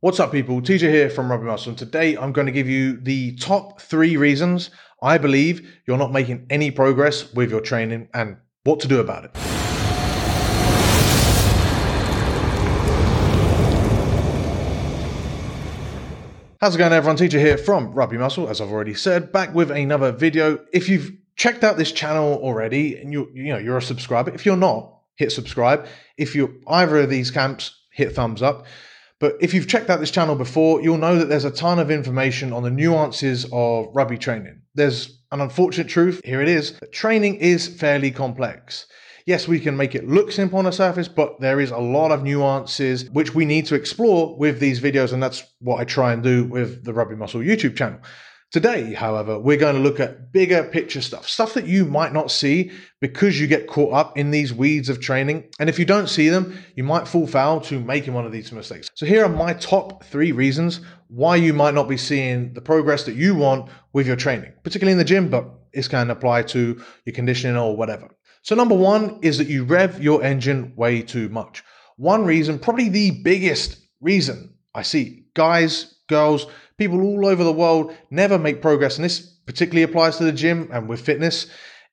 What's up, people? TJ here from Rugby Muscle, and today I'm going to give you the top three reasons I believe you're not making any progress with your training and what to do about it. How's it going, everyone? TJ here from Rugby Muscle, as I've already said, back with another video. If you've checked out this channel already and you you know you're a subscriber, if you're not, hit subscribe. If you're either of these camps, hit thumbs up. But if you've checked out this channel before, you'll know that there's a ton of information on the nuances of rugby training. There's an unfortunate truth, here it is, training is fairly complex. Yes, we can make it look simple on the surface, but there is a lot of nuances which we need to explore with these videos, and that's what I try and do with the Rugby Muscle YouTube channel. Today, however, we're going to look at bigger picture stuff, stuff that you might not see because you get caught up in these weeds of training. And if you don't see them, you might fall foul to making one of these mistakes. So, here are my top three reasons why you might not be seeing the progress that you want with your training, particularly in the gym, but going to apply to your conditioning or whatever. So, number one is that you rev your engine way too much. One reason, probably the biggest reason I see guys, girls, people all over the world never make progress, and this particularly applies to the gym and with fitness,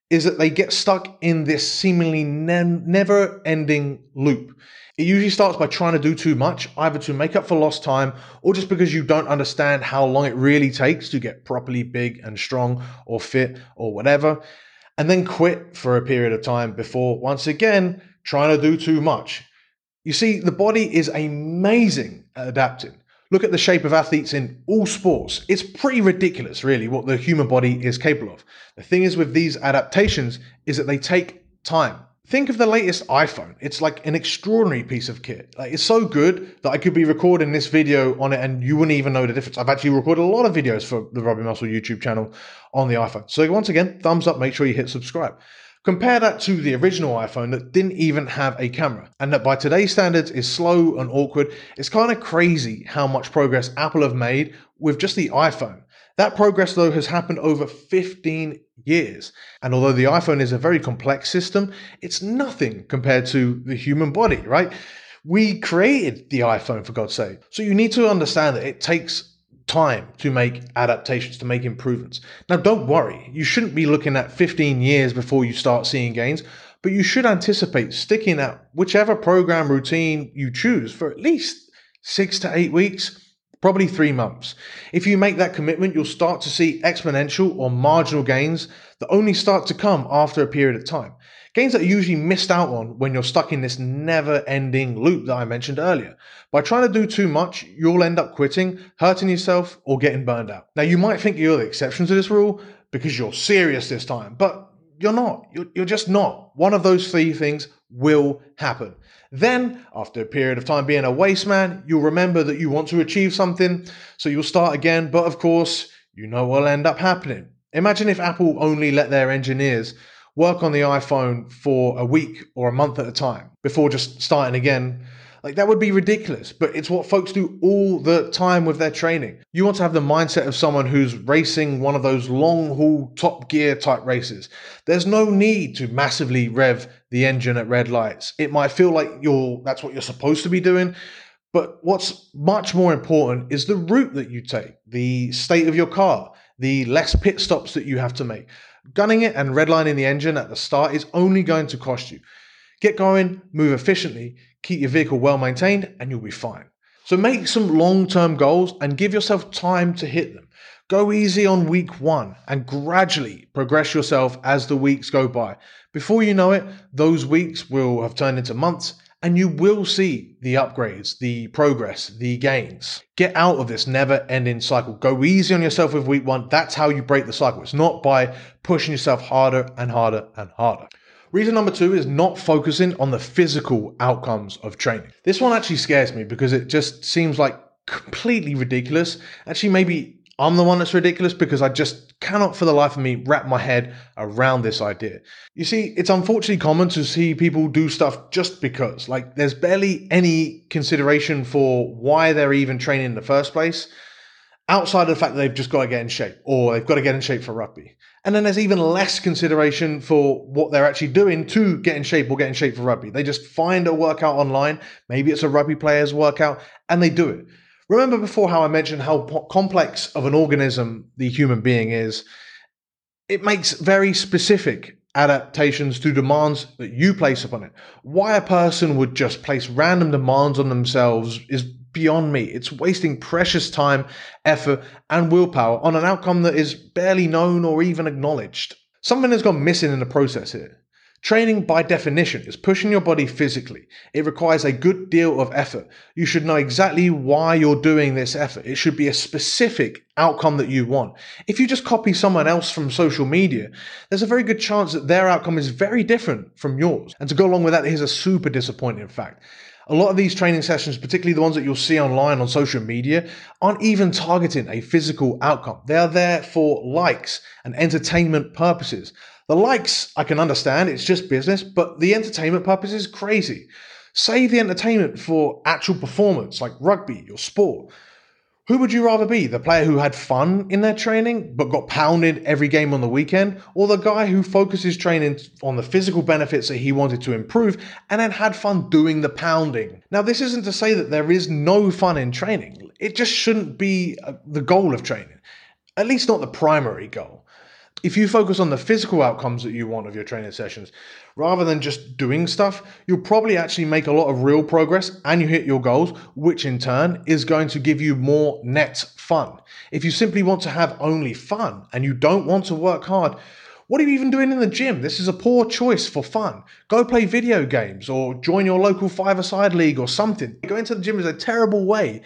is that they get stuck in this seemingly ne- never ending loop. It usually starts by trying to do too much, either to make up for lost time or just because you don't understand how long it really takes to get properly big and strong or fit or whatever, and then quit for a period of time before once again trying to do too much. You see, the body is amazing at adapting. Look at the shape of athletes in all sports. It's pretty ridiculous, really, what the human body is capable of. The thing is with these adaptations is that they take time. Think of the latest iPhone. It's like an extraordinary piece of kit. Like it's so good that I could be recording this video on it and you wouldn't even know the difference. I've actually recorded a lot of videos for the Rugby Muscle YouTube channel on the iPhone. So once again, thumbs up, make sure you hit subscribe. Compare that to the original iPhone that didn't even have a camera, and that by today's standards is slow and awkward. It's kind of crazy how much progress Apple have made with just the iPhone. That progress, though, has happened over 15 years. And although the iPhone is a very complex system, it's nothing compared to the human body, right? We created the iPhone, for God's sake. So you need to understand that it takes time to make adaptations, to make improvements. Now, don't worry, you shouldn't be looking at 15 years before you start seeing gains, but you should anticipate sticking at whichever program routine you choose for at least six to eight weeks. Probably three months. If you make that commitment, you'll start to see exponential or marginal gains that only start to come after a period of time. Gains that are usually missed out on when you're stuck in this never ending loop that I mentioned earlier. By trying to do too much, you'll end up quitting, hurting yourself, or getting burned out. Now, you might think you're the exception to this rule because you're serious this time, but you're not. You're, you're just not. One of those three things will happen. Then, after a period of time being a waste man, you'll remember that you want to achieve something, so you'll start again, but of course, you know what'll end up happening. Imagine if Apple only let their engineers work on the iPhone for a week or a month at a time before just starting again. Like that would be ridiculous, but it's what folks do all the time with their training. You want to have the mindset of someone who's racing one of those long haul top gear type races. There's no need to massively rev the engine at red lights. It might feel like you're that's what you're supposed to be doing, but what's much more important is the route that you take, the state of your car, the less pit stops that you have to make. Gunning it and redlining the engine at the start is only going to cost you. Get going, move efficiently, keep your vehicle well maintained, and you'll be fine. So make some long term goals and give yourself time to hit them. Go easy on week one and gradually progress yourself as the weeks go by. Before you know it, those weeks will have turned into months and you will see the upgrades, the progress, the gains. Get out of this never ending cycle. Go easy on yourself with week one. That's how you break the cycle. It's not by pushing yourself harder and harder and harder. Reason number two is not focusing on the physical outcomes of training. This one actually scares me because it just seems like completely ridiculous. Actually, maybe I'm the one that's ridiculous because I just cannot for the life of me wrap my head around this idea. You see, it's unfortunately common to see people do stuff just because. Like, there's barely any consideration for why they're even training in the first place, outside of the fact that they've just got to get in shape or they've got to get in shape for rugby. And then there's even less consideration for what they're actually doing to get in shape or get in shape for rugby. They just find a workout online, maybe it's a rugby player's workout, and they do it. Remember before how I mentioned how complex of an organism the human being is? It makes very specific adaptations to demands that you place upon it. Why a person would just place random demands on themselves is beyond me. It's wasting precious time, effort, and willpower on an outcome that is barely known or even acknowledged. Something has gone missing in the process here. Training, by definition, is pushing your body physically. It requires a good deal of effort. You should know exactly why you're doing this effort. It should be a specific outcome that you want. If you just copy someone else from social media, there's a very good chance that their outcome is very different from yours. And to go along with that, here's a super disappointing fact. A lot of these training sessions, particularly the ones that you'll see online on social media, aren't even targeting a physical outcome. They are there for likes and entertainment purposes. The likes, I can understand, it's just business, but the entertainment purpose is crazy. Save the entertainment for actual performance, like rugby or sport. Who would you rather be? The player who had fun in their training but got pounded every game on the weekend? Or the guy who focuses training on the physical benefits that he wanted to improve and then had fun doing the pounding? Now, this isn't to say that there is no fun in training. It just shouldn't be uh, the goal of training, at least not the primary goal if you focus on the physical outcomes that you want of your training sessions rather than just doing stuff, you'll probably actually make a lot of real progress and you hit your goals, which in turn is going to give you more net fun. If you simply want to have only fun and you don't want to work hard, what are you even doing in the gym? This is a poor choice for fun. Go play video games or join your local five-a-side league or something. Going to the gym is a terrible way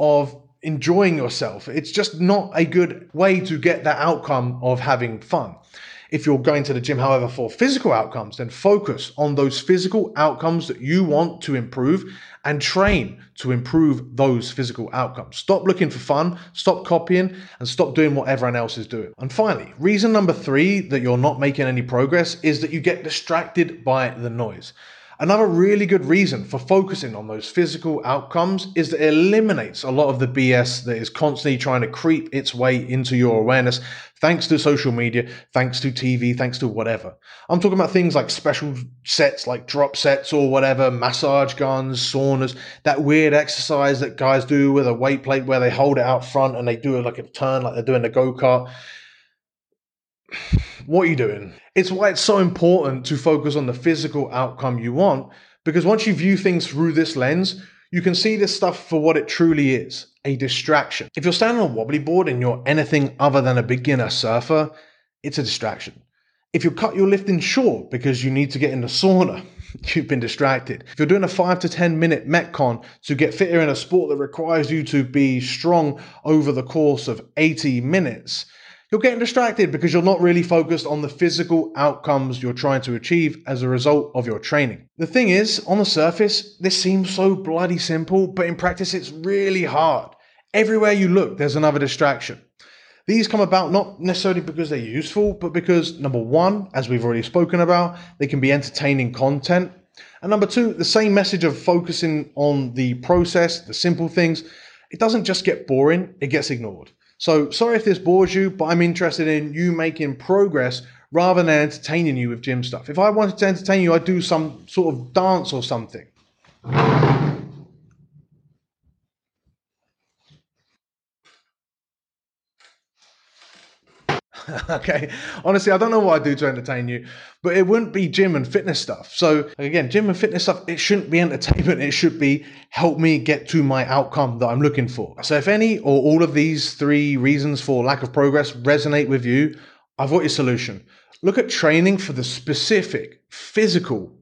of enjoying yourself. It's just not a good way to get that outcome of having fun. If you're going to the gym, however, for physical outcomes, then focus on those physical outcomes that you want to improve and train to improve those physical outcomes. Stop looking for fun, stop copying, and stop doing what everyone else is doing. And finally, reason number three that you're not making any progress is that you get distracted by the noise. Another really good reason for focusing on those physical outcomes is that it eliminates a lot of the BS that is constantly trying to creep its way into your awareness thanks to social media, thanks to TV, thanks to whatever. I'm talking about things like special sets like drop sets or whatever, massage guns, saunas, that weird exercise that guys do with a weight plate where they hold it out front and they do it like a turn like they're doing a go kart what are you doing? It's why it's so important to focus on the physical outcome you want, because once you view things through this lens, you can see this stuff for what it truly is a distraction. If you're standing on a wobbly board and you're anything other than a beginner surfer, it's a distraction. If you cut your lifting short because you need to get in the sauna, you've been distracted. If you're doing a five to 10 minute Metcon to get fitter in a sport that requires you to be strong over the course of 80 minutes, you're getting distracted because you're not really focused on the physical outcomes you're trying to achieve as a result of your training. The thing is, on the surface, this seems so bloody simple, but in practice, it's really hard. Everywhere you look, there's another distraction. These come about not necessarily because they're useful, but because number one, as we've already spoken about, they can be entertaining content. And number two, the same message of focusing on the process, the simple things, it doesn't just get boring, it gets ignored. So sorry if this bores you, but I'm interested in you making progress rather than entertaining you with gym stuff. If I wanted to entertain you, I'd do some sort of dance or something. okay. Honestly, I don't know what I do to entertain you, but it wouldn't be gym and fitness stuff. So again, gym and fitness stuff, it shouldn't be entertainment. It should be help me get to my outcome that I'm looking for. So if any or all of these three reasons for lack of progress resonate with you, I've got your solution. Look at training for the specific, physical,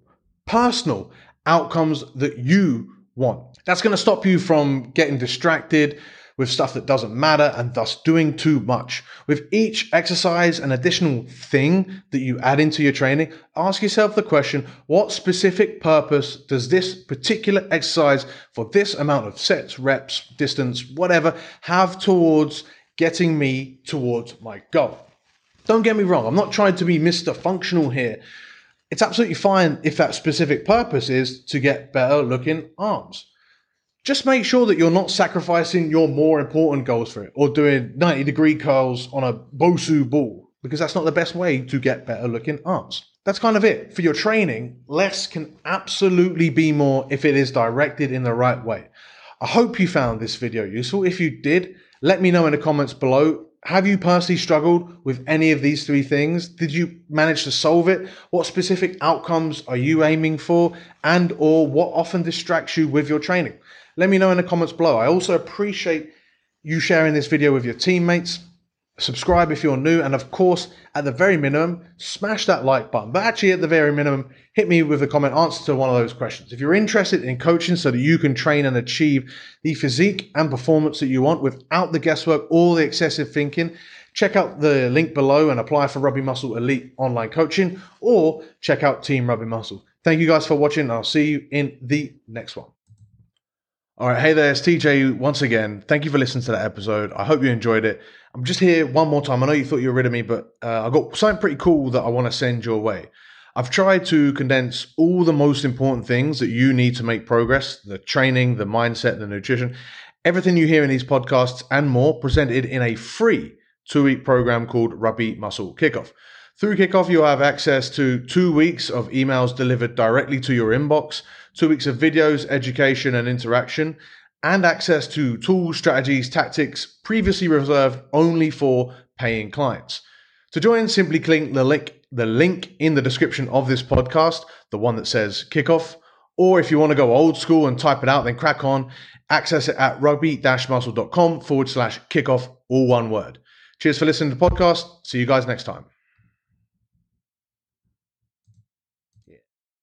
personal outcomes that you want. That's going to stop you from getting distracted with stuff that doesn't matter and thus doing too much. With each exercise and additional thing that you add into your training, ask yourself the question what specific purpose does this particular exercise for this amount of sets, reps, distance, whatever, have towards getting me towards my goal? Don't get me wrong, I'm not trying to be Mr. Functional here. It's absolutely fine if that specific purpose is to get better looking arms just make sure that you're not sacrificing your more important goals for it or doing 90 degree curls on a Bosu ball because that's not the best way to get better looking arms. That's kind of it. For your training, less can absolutely be more if it is directed in the right way. I hope you found this video useful. If you did, let me know in the comments below. Have you personally struggled with any of these three things? Did you manage to solve it? What specific outcomes are you aiming for? And or what often distracts you with your training? Let me know in the comments below. I also appreciate you sharing this video with your teammates subscribe if you're new, and of course, at the very minimum, smash that like button. But actually, at the very minimum, hit me with a comment answer to one of those questions. If you're interested in coaching so that you can train and achieve the physique and performance that you want without the guesswork or the excessive thinking, check out the link below and apply for Rugby Muscle Elite online coaching, or check out Team Rugby Muscle. Thank you guys for watching, I'll see you in the next one. All right, hey there, it's TJ once again. Thank you for listening to that episode. I hope you enjoyed it. I'm just here one more time. I know you thought you were rid of me, but uh, I've got something pretty cool that I want to send your way. I've tried to condense all the most important things that you need to make progress the training, the mindset, the nutrition, everything you hear in these podcasts and more presented in a free two week program called Rugby Muscle Kickoff. Through Kickoff, you'll have access to two weeks of emails delivered directly to your inbox two weeks of videos, education, and interaction, and access to tools, strategies, tactics previously reserved only for paying clients. To join, simply click the link, the link in the description of this podcast, the one that says kickoff. Or if you want to go old school and type it out, then crack on. Access it at rugby-muscle.com forward slash kickoff, all one word. Cheers for listening to the podcast. See you guys next time.